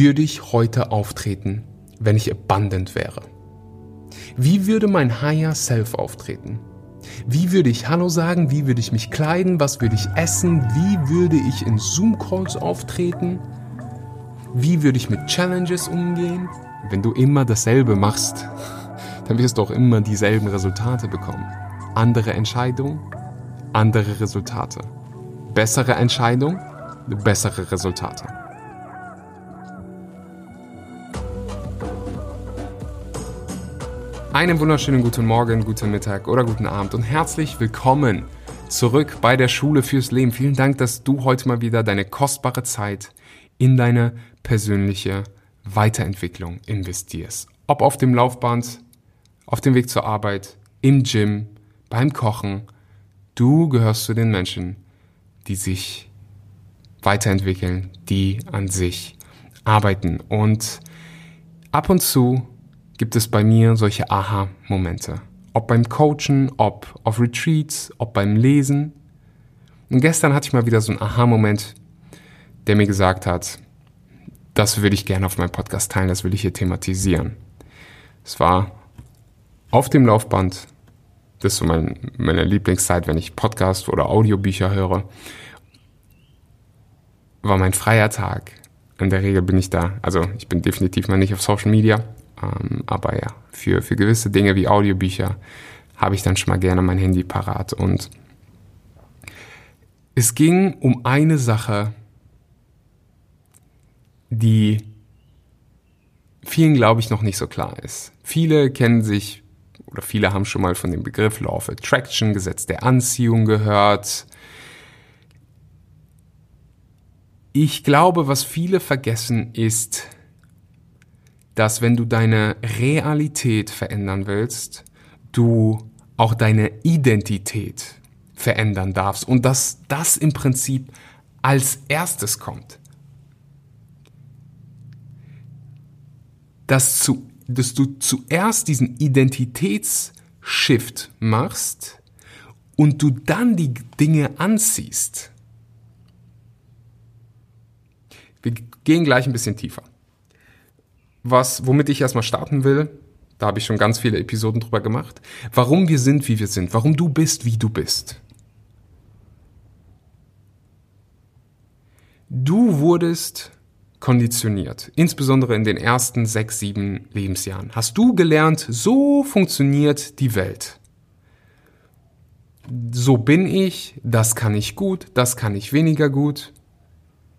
würde ich heute auftreten, wenn ich abundant wäre? Wie würde mein Higher Self auftreten? Wie würde ich Hallo sagen? Wie würde ich mich kleiden? Was würde ich essen? Wie würde ich in Zoom-Calls auftreten? Wie würde ich mit Challenges umgehen? Wenn du immer dasselbe machst, dann wirst du auch immer dieselben Resultate bekommen. Andere Entscheidungen, andere Resultate. Bessere Entscheidung, bessere Resultate. Einen wunderschönen guten Morgen, guten Mittag oder guten Abend und herzlich willkommen zurück bei der Schule fürs Leben. Vielen Dank, dass du heute mal wieder deine kostbare Zeit in deine persönliche Weiterentwicklung investierst. Ob auf dem Laufband, auf dem Weg zur Arbeit, im Gym, beim Kochen. Du gehörst zu den Menschen, die sich weiterentwickeln, die an sich arbeiten. Und ab und zu gibt es bei mir solche Aha-Momente. Ob beim Coachen, ob auf Retreats, ob beim Lesen. Und gestern hatte ich mal wieder so einen Aha-Moment, der mir gesagt hat, das würde ich gerne auf meinem Podcast teilen, das will ich hier thematisieren. Es war auf dem Laufband, das ist so mein, meine Lieblingszeit, wenn ich Podcast oder Audiobücher höre, war mein freier Tag. In der Regel bin ich da, also ich bin definitiv mal nicht auf Social Media, ähm, aber ja, für, für gewisse Dinge wie Audiobücher habe ich dann schon mal gerne mein Handy parat. Und es ging um eine Sache, die vielen, glaube ich, noch nicht so klar ist. Viele kennen sich oder viele haben schon mal von dem Begriff Law of Attraction, Gesetz der Anziehung gehört. Ich glaube, was viele vergessen ist, dass wenn du deine Realität verändern willst, du auch deine Identität verändern darfst und dass das im Prinzip als erstes kommt. Dass, zu, dass du zuerst diesen Identitätsshift machst und du dann die Dinge anziehst. Wir gehen gleich ein bisschen tiefer was, womit ich erstmal starten will. Da habe ich schon ganz viele Episoden drüber gemacht. Warum wir sind, wie wir sind. Warum du bist, wie du bist. Du wurdest konditioniert, insbesondere in den ersten sechs, sieben Lebensjahren. Hast du gelernt, so funktioniert die Welt. So bin ich, das kann ich gut, das kann ich weniger gut.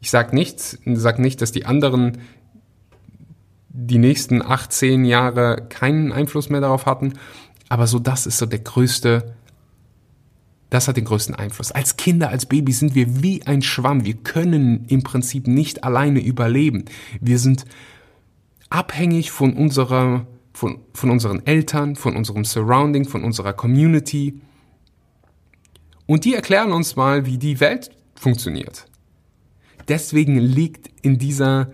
Ich sag nichts, sag nicht, dass die anderen die nächsten 18 Jahre keinen Einfluss mehr darauf hatten. Aber so das ist so der größte, das hat den größten Einfluss. Als Kinder, als Babys sind wir wie ein Schwamm. Wir können im Prinzip nicht alleine überleben. Wir sind abhängig von unserer, von, von unseren Eltern, von unserem Surrounding, von unserer Community. Und die erklären uns mal, wie die Welt funktioniert. Deswegen liegt in dieser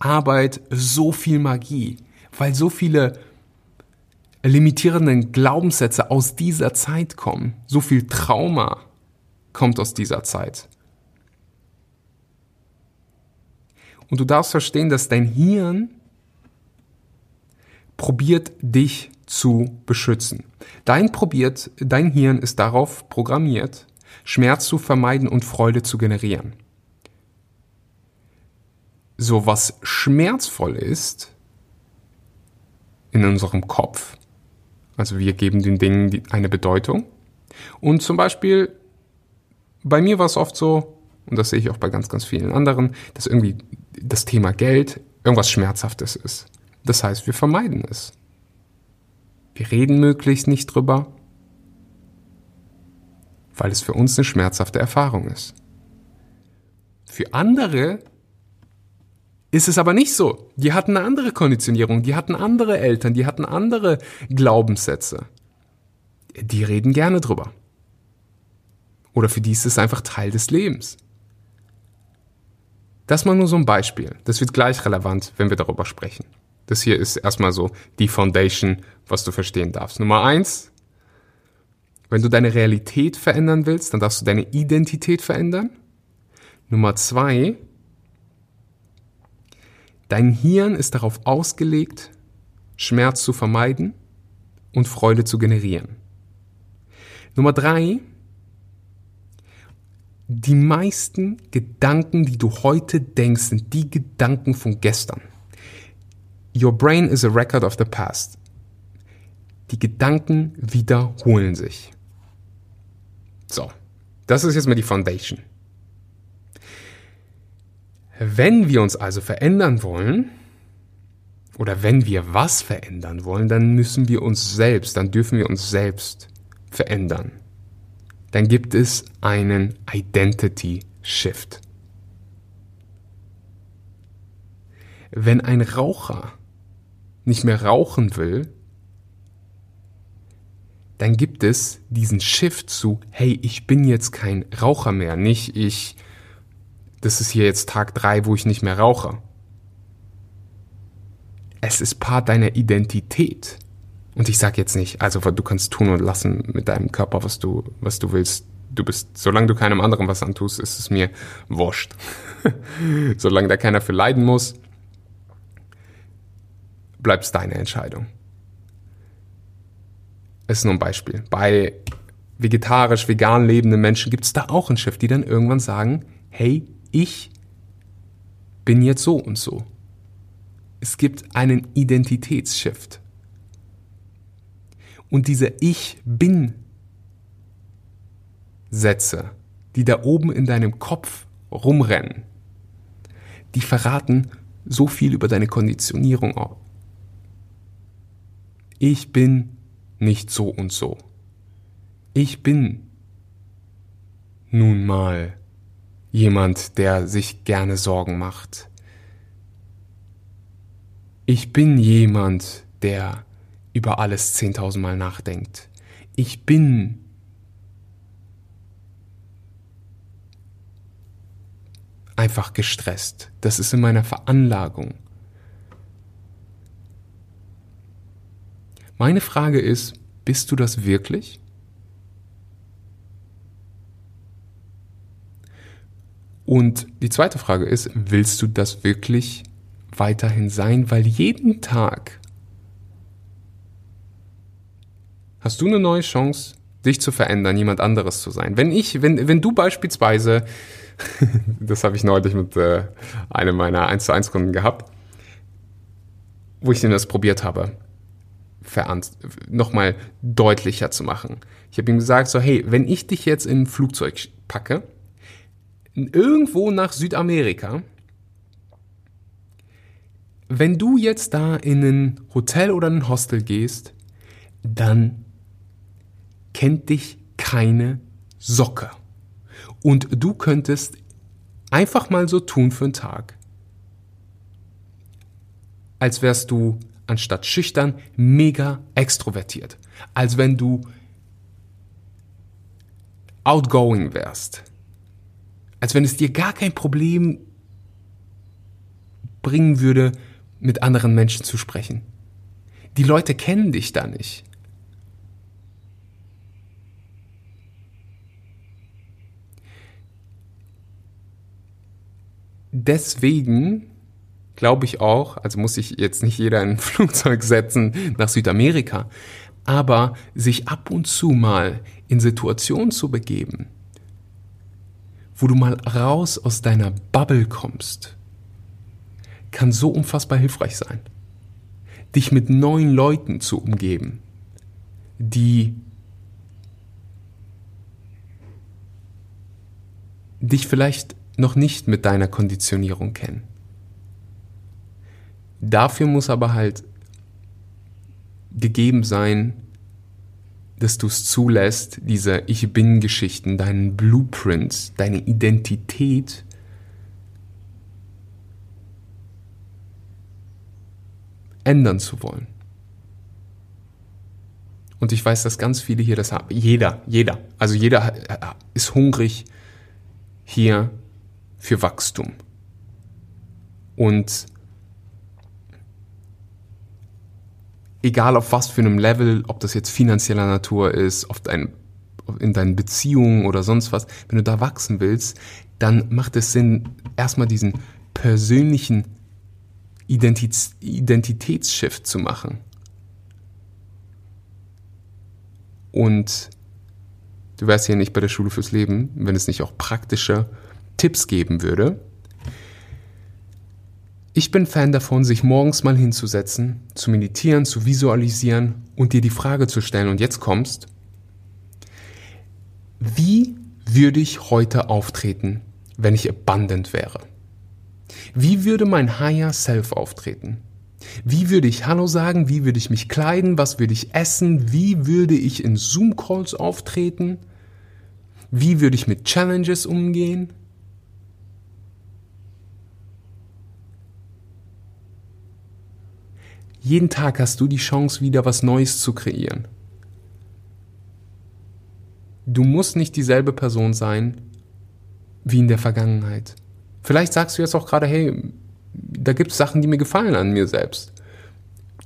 Arbeit so viel Magie, weil so viele limitierenden Glaubenssätze aus dieser Zeit kommen. So viel Trauma kommt aus dieser Zeit. Und du darfst verstehen, dass dein Hirn probiert dich zu beschützen. Dein probiert, dein Hirn ist darauf programmiert, Schmerz zu vermeiden und Freude zu generieren so was schmerzvoll ist in unserem Kopf. Also wir geben den Dingen eine Bedeutung. Und zum Beispiel, bei mir war es oft so, und das sehe ich auch bei ganz, ganz vielen anderen, dass irgendwie das Thema Geld irgendwas Schmerzhaftes ist. Das heißt, wir vermeiden es. Wir reden möglichst nicht drüber, weil es für uns eine schmerzhafte Erfahrung ist. Für andere ist es aber nicht so. Die hatten eine andere Konditionierung, die hatten andere Eltern, die hatten andere Glaubenssätze. Die reden gerne drüber. Oder für die ist es einfach Teil des Lebens. Das mal nur so ein Beispiel. Das wird gleich relevant, wenn wir darüber sprechen. Das hier ist erstmal so die Foundation, was du verstehen darfst. Nummer eins, wenn du deine Realität verändern willst, dann darfst du deine Identität verändern. Nummer zwei, Dein Hirn ist darauf ausgelegt, Schmerz zu vermeiden und Freude zu generieren. Nummer drei, die meisten Gedanken, die du heute denkst, sind die Gedanken von gestern. Your brain is a record of the past. Die Gedanken wiederholen sich. So, das ist jetzt mal die Foundation. Wenn wir uns also verändern wollen, oder wenn wir was verändern wollen, dann müssen wir uns selbst, dann dürfen wir uns selbst verändern. Dann gibt es einen Identity Shift. Wenn ein Raucher nicht mehr rauchen will, dann gibt es diesen Shift zu, hey, ich bin jetzt kein Raucher mehr, nicht ich, das ist hier jetzt Tag drei, wo ich nicht mehr rauche. Es ist Part deiner Identität. Und ich sage jetzt nicht, also du kannst tun und lassen mit deinem Körper, was du, was du willst. Du bist, solange du keinem anderen was antust, ist es mir wurscht. solange da keiner für leiden muss, bleibt es deine Entscheidung. Es ist nur ein Beispiel. Bei vegetarisch, vegan lebenden Menschen gibt es da auch einen Chef, die dann irgendwann sagen, hey, ich bin jetzt so und so. Es gibt einen Identitätsshift. Und diese Ich bin Sätze, die da oben in deinem Kopf rumrennen, die verraten so viel über deine Konditionierung auch. Ich bin nicht so und so. Ich bin nun mal jemand, der sich gerne Sorgen macht. Ich bin jemand, der über alles 10.000 Mal nachdenkt. Ich bin einfach gestresst. Das ist in meiner Veranlagung. Meine Frage ist, bist du das wirklich? Und die zweite Frage ist, willst du das wirklich weiterhin sein? Weil jeden Tag hast du eine neue Chance, dich zu verändern, jemand anderes zu sein. Wenn ich, wenn, wenn du beispielsweise, das habe ich neulich mit äh, einem meiner 1 zu 1 Kunden gehabt, wo ich denn das probiert habe, nochmal deutlicher zu machen. Ich habe ihm gesagt, so, hey, wenn ich dich jetzt in ein Flugzeug packe, irgendwo nach Südamerika, wenn du jetzt da in ein Hotel oder ein Hostel gehst, dann kennt dich keine Socke. Und du könntest einfach mal so tun für einen Tag, als wärst du anstatt schüchtern mega extrovertiert. Als wenn du outgoing wärst. Als wenn es dir gar kein Problem bringen würde, mit anderen Menschen zu sprechen. Die Leute kennen dich da nicht. deswegen glaube ich auch, also muss sich jetzt nicht jeder in ein Flugzeug setzen nach Südamerika, aber sich ab und zu mal in Situationen zu begeben, wo du mal raus aus deiner Bubble kommst, kann so unfassbar hilfreich sein. Dich mit neuen Leuten zu umgeben, die dich vielleicht noch nicht mit deiner Konditionierung kennen. Dafür muss aber halt gegeben sein, dass du es zulässt, diese Ich bin-Geschichten, deinen Blueprint, deine Identität ändern zu wollen. Und ich weiß, dass ganz viele hier das haben. Jeder, jeder. Also jeder ist hungrig, hier für Wachstum. Und egal auf was für einem Level, ob das jetzt finanzieller Natur ist, auf dein, in deinen Beziehungen oder sonst was, wenn du da wachsen willst, dann macht es Sinn, erstmal diesen persönlichen Identitäts Identitätsshift zu machen. Und du wärst hier nicht bei der Schule fürs Leben, wenn es nicht auch praktische Tipps geben würde. Ich bin Fan davon, sich morgens mal hinzusetzen, zu meditieren, zu visualisieren und dir die Frage zu stellen, und jetzt kommst, wie würde ich heute auftreten, wenn ich abundant wäre? Wie würde mein Higher Self auftreten? Wie würde ich Hallo sagen? Wie würde ich mich kleiden? Was würde ich essen? Wie würde ich in Zoom-Calls auftreten? Wie würde ich mit Challenges umgehen? Jeden Tag hast du die Chance, wieder was Neues zu kreieren. Du musst nicht dieselbe Person sein wie in der Vergangenheit. Vielleicht sagst du jetzt auch gerade, hey, da gibt es Sachen, die mir gefallen an mir selbst.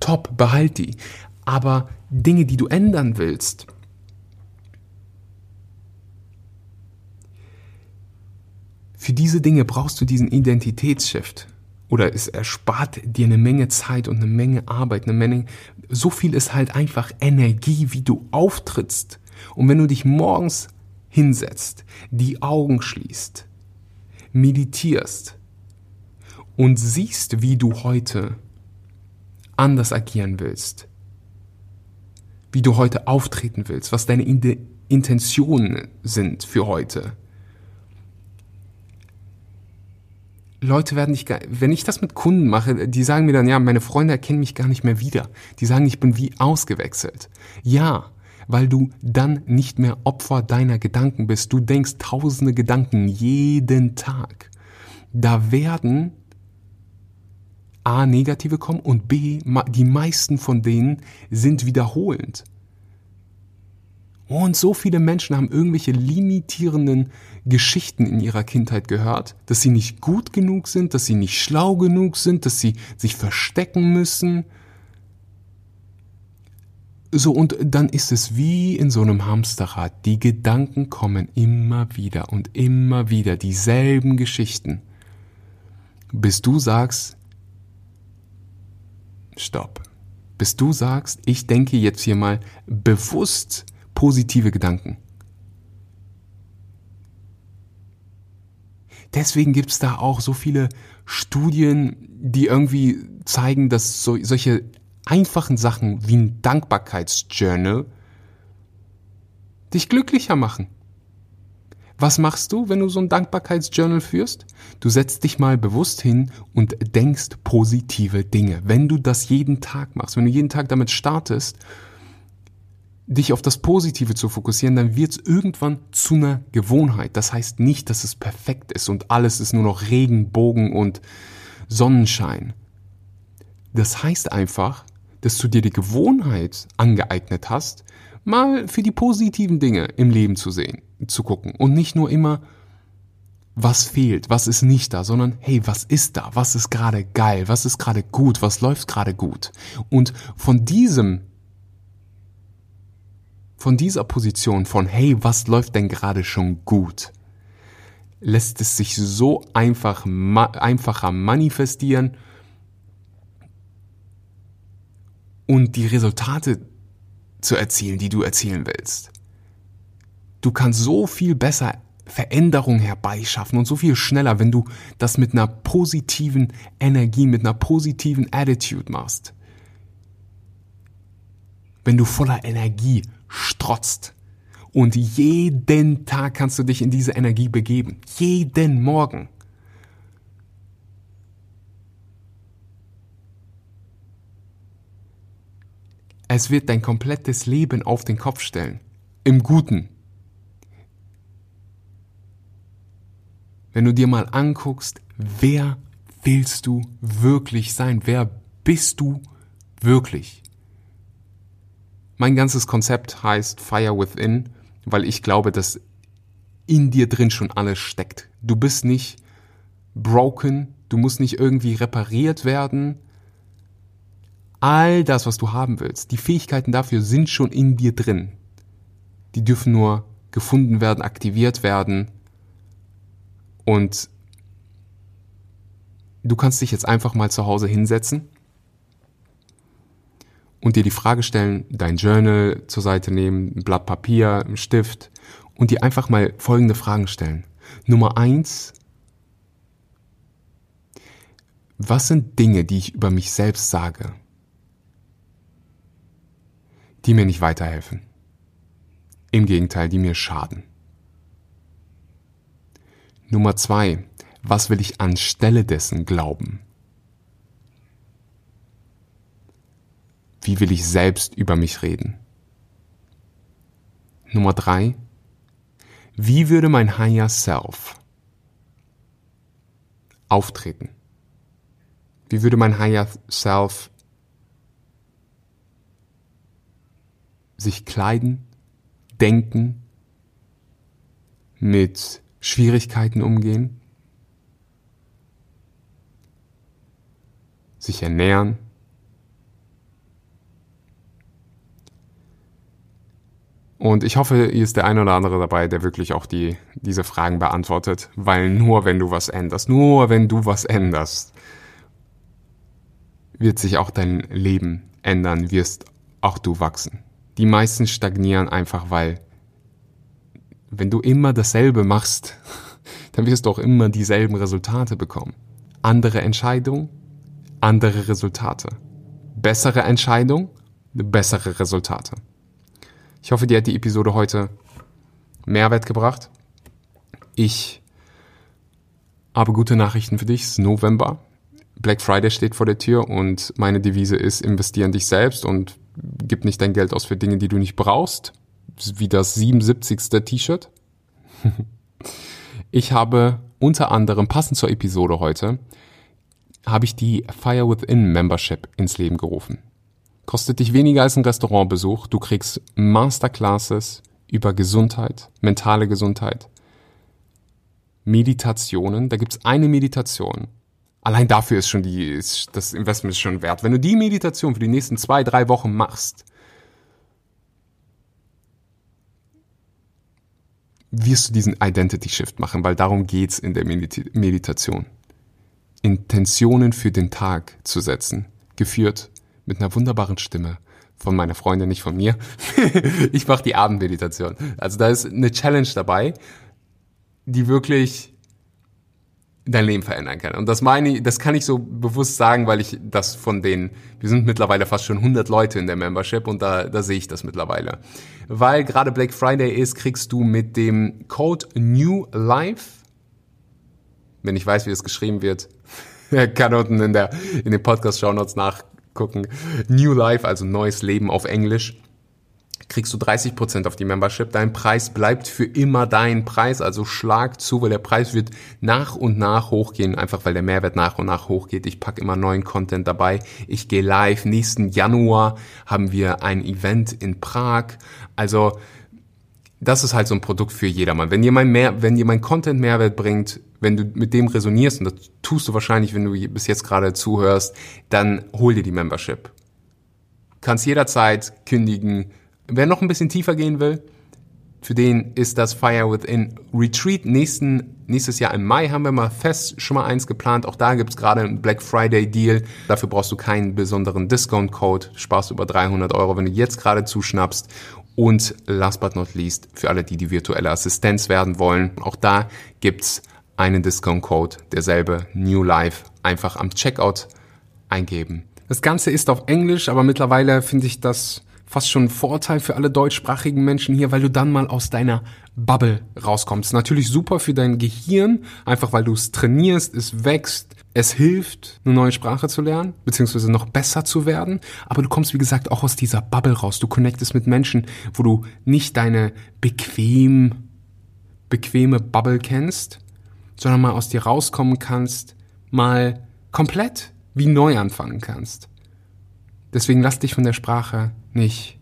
Top, behalt die. Aber Dinge, die du ändern willst, für diese Dinge brauchst du diesen Identitätsshift oder es erspart dir eine Menge Zeit und eine Menge Arbeit, eine Menge, so viel ist halt einfach Energie, wie du auftrittst. Und wenn du dich morgens hinsetzt, die Augen schließt, meditierst und siehst, wie du heute anders agieren willst, wie du heute auftreten willst, was deine Intentionen sind für heute, Leute werden nicht, wenn ich das mit Kunden mache, die sagen mir dann, ja, meine Freunde erkennen mich gar nicht mehr wieder. Die sagen, ich bin wie ausgewechselt. Ja, weil du dann nicht mehr Opfer deiner Gedanken bist. Du denkst tausende Gedanken jeden Tag. Da werden A negative kommen und B, die meisten von denen sind wiederholend. Und so viele Menschen haben irgendwelche limitierenden Geschichten in ihrer Kindheit gehört, dass sie nicht gut genug sind, dass sie nicht schlau genug sind, dass sie sich verstecken müssen. So, und dann ist es wie in so einem Hamsterrad. Die Gedanken kommen immer wieder und immer wieder, dieselben Geschichten. Bis du sagst, stopp. Bis du sagst, ich denke jetzt hier mal bewusst positive Gedanken. Deswegen gibt es da auch so viele Studien, die irgendwie zeigen, dass so, solche einfachen Sachen wie ein Dankbarkeitsjournal dich glücklicher machen. Was machst du, wenn du so ein Dankbarkeitsjournal führst? Du setzt dich mal bewusst hin und denkst positive Dinge. Wenn du das jeden Tag machst, wenn du jeden Tag damit startest, dich auf das Positive zu fokussieren, dann wird es irgendwann zu einer Gewohnheit. Das heißt nicht, dass es perfekt ist und alles ist nur noch Regenbogen und Sonnenschein. Das heißt einfach, dass du dir die Gewohnheit angeeignet hast, mal für die positiven Dinge im Leben zu sehen, zu gucken und nicht nur immer, was fehlt, was ist nicht da, sondern hey, was ist da, was ist gerade geil, was ist gerade gut, was läuft gerade gut. Und von diesem von dieser Position von, hey, was läuft denn gerade schon gut, lässt es sich so einfach, ma einfacher manifestieren und die Resultate zu erzielen, die du erzielen willst. Du kannst so viel besser Veränderung herbeischaffen und so viel schneller, wenn du das mit einer positiven Energie, mit einer positiven Attitude machst. Wenn du voller Energie strotzt. Und jeden Tag kannst du dich in diese Energie begeben. Jeden Morgen. Es wird dein komplettes Leben auf den Kopf stellen. Im Guten. Wenn du dir mal anguckst, wer willst du wirklich sein? Wer bist du wirklich? Mein ganzes Konzept heißt Fire Within, weil ich glaube, dass in dir drin schon alles steckt. Du bist nicht broken, du musst nicht irgendwie repariert werden. All das, was du haben willst, die Fähigkeiten dafür sind schon in dir drin. Die dürfen nur gefunden werden, aktiviert werden und du kannst dich jetzt einfach mal zu Hause hinsetzen und dir die Frage stellen, dein Journal zur Seite nehmen, ein Blatt Papier, ein Stift und dir einfach mal folgende Fragen stellen. Nummer eins, was sind Dinge, die ich über mich selbst sage, die mir nicht weiterhelfen? Im Gegenteil, die mir schaden. Nummer zwei, was will ich anstelle dessen glauben? Wie will ich selbst über mich reden? Nummer drei, wie würde mein Higher Self auftreten? Wie würde mein Higher Self sich kleiden, denken, mit Schwierigkeiten umgehen, sich ernähren? Und ich hoffe, hier ist der eine oder andere dabei, der wirklich auch die, diese Fragen beantwortet, weil nur wenn du was änderst, nur wenn du was änderst, wird sich auch dein Leben ändern, wirst auch du wachsen. Die meisten stagnieren einfach, weil wenn du immer dasselbe machst, dann wirst du auch immer dieselben Resultate bekommen. Andere Entscheidungen, andere Resultate. Bessere Entscheidung, bessere Resultate. Ich hoffe, dir hat die Episode heute Mehrwert gebracht. Ich habe gute Nachrichten für dich. Es ist November. Black Friday steht vor der Tür und meine Devise ist, investiere in dich selbst und gib nicht dein Geld aus für Dinge, die du nicht brauchst. Wie das 77. T-Shirt. ich habe unter anderem, passend zur Episode heute, habe ich die Fire Within Membership ins Leben gerufen. Kostet dich weniger als ein Restaurantbesuch. Du kriegst Masterclasses über Gesundheit, mentale Gesundheit, Meditationen. Da gibt's eine Meditation, Allein dafür ist schon die, ist das Investment schon wert. Wenn du die Meditation für die nächsten zwei, drei Wochen machst, wirst du diesen Identity Shift machen, weil darum geht's in der Medit Meditation. Intentionen für den Tag zu setzen, geführt mit einer wunderbaren Stimme von meiner Freundin, nicht von mir. ich mache die Abendmeditation. Also da ist eine Challenge dabei, die wirklich dein Leben verändern kann. Und das meine ich, das kann ich so bewusst sagen, weil ich das von den, wir sind mittlerweile fast schon 100 Leute in der Membership und da, da sehe ich das mittlerweile. Weil gerade Black Friday ist, kriegst du mit dem Code New Life, wenn ich weiß, wie es geschrieben wird, kann unten in der, in den Podcast Show Notes nachgucken. New Life, also neues Leben auf Englisch kriegst du 30% auf die Membership. Dein Preis bleibt für immer dein Preis, also schlag zu, weil der Preis wird nach und nach hochgehen, einfach weil der Mehrwert nach und nach hochgeht. Ich packe immer neuen Content dabei. Ich gehe live. Nächsten Januar haben wir ein Event in Prag. Also das ist halt so ein Produkt für jedermann. Wenn mein, mehr, wenn mein Content Mehrwert bringt, wenn du mit dem resonierst, und das tust du wahrscheinlich, wenn du bis jetzt gerade zuhörst, dann hol dir die Membership. Kannst jederzeit kündigen, Wer noch ein bisschen tiefer gehen will, für den ist das Fire Within Retreat. Nächsten, nächstes Jahr im Mai haben wir mal fest schon mal eins geplant. Auch da gibt's gerade einen Black Friday Deal. Dafür brauchst du keinen besonderen Discount-Code. Sparst über 300 Euro, wenn du jetzt gerade zuschnappst. Und last but not least, für alle, die die virtuelle Assistenz werden wollen, auch da gibt's einen Discount-Code, derselbe New Life. Einfach am Checkout eingeben. Das Ganze ist auf Englisch, aber mittlerweile finde ich das fast schon ein Vorteil für alle deutschsprachigen Menschen hier, weil du dann mal aus deiner Bubble rauskommst. Natürlich super für dein Gehirn, einfach weil du es trainierst, es wächst, es hilft, eine neue Sprache zu lernen, beziehungsweise noch besser zu werden. Aber du kommst, wie gesagt, auch aus dieser Bubble raus. Du connectest mit Menschen, wo du nicht deine bequem, bequeme Bubble kennst, sondern mal aus dir rauskommen kannst, mal komplett wie neu anfangen kannst. Deswegen lass dich von der Sprache nicht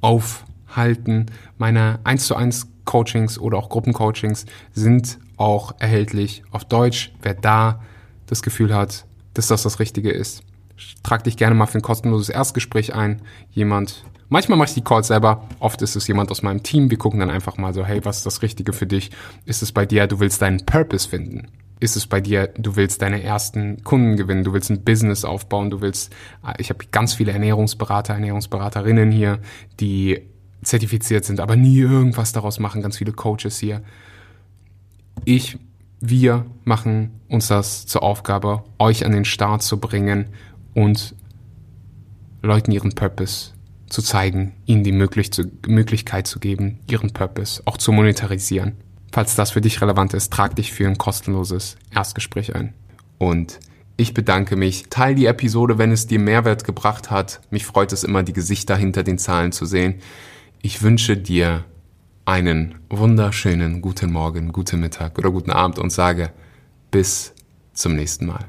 aufhalten. Meine 1 zu 1 Coachings oder auch Gruppencoachings sind auch erhältlich auf Deutsch. Wer da das Gefühl hat, dass das das Richtige ist, trag dich gerne mal für ein kostenloses Erstgespräch ein. Jemand, manchmal mache ich die Calls selber, oft ist es jemand aus meinem Team. Wir gucken dann einfach mal so, hey, was ist das Richtige für dich? Ist es bei dir, du willst deinen Purpose finden? ist es bei dir, du willst deine ersten Kunden gewinnen, du willst ein Business aufbauen, du willst, äh, ich habe ganz viele Ernährungsberater, Ernährungsberaterinnen hier, die zertifiziert sind, aber nie irgendwas daraus machen, ganz viele Coaches hier. Ich, wir machen uns das zur Aufgabe, euch an den Start zu bringen und Leuten ihren Purpose zu zeigen, ihnen die Möglichkeit zu geben, ihren Purpose auch zu monetarisieren. Falls das für dich relevant ist, trag dich für ein kostenloses Erstgespräch ein. Und ich bedanke mich. Teil die Episode, wenn es dir Mehrwert gebracht hat. Mich freut es immer, die Gesichter hinter den Zahlen zu sehen. Ich wünsche dir einen wunderschönen guten Morgen, guten Mittag oder guten Abend und sage bis zum nächsten Mal.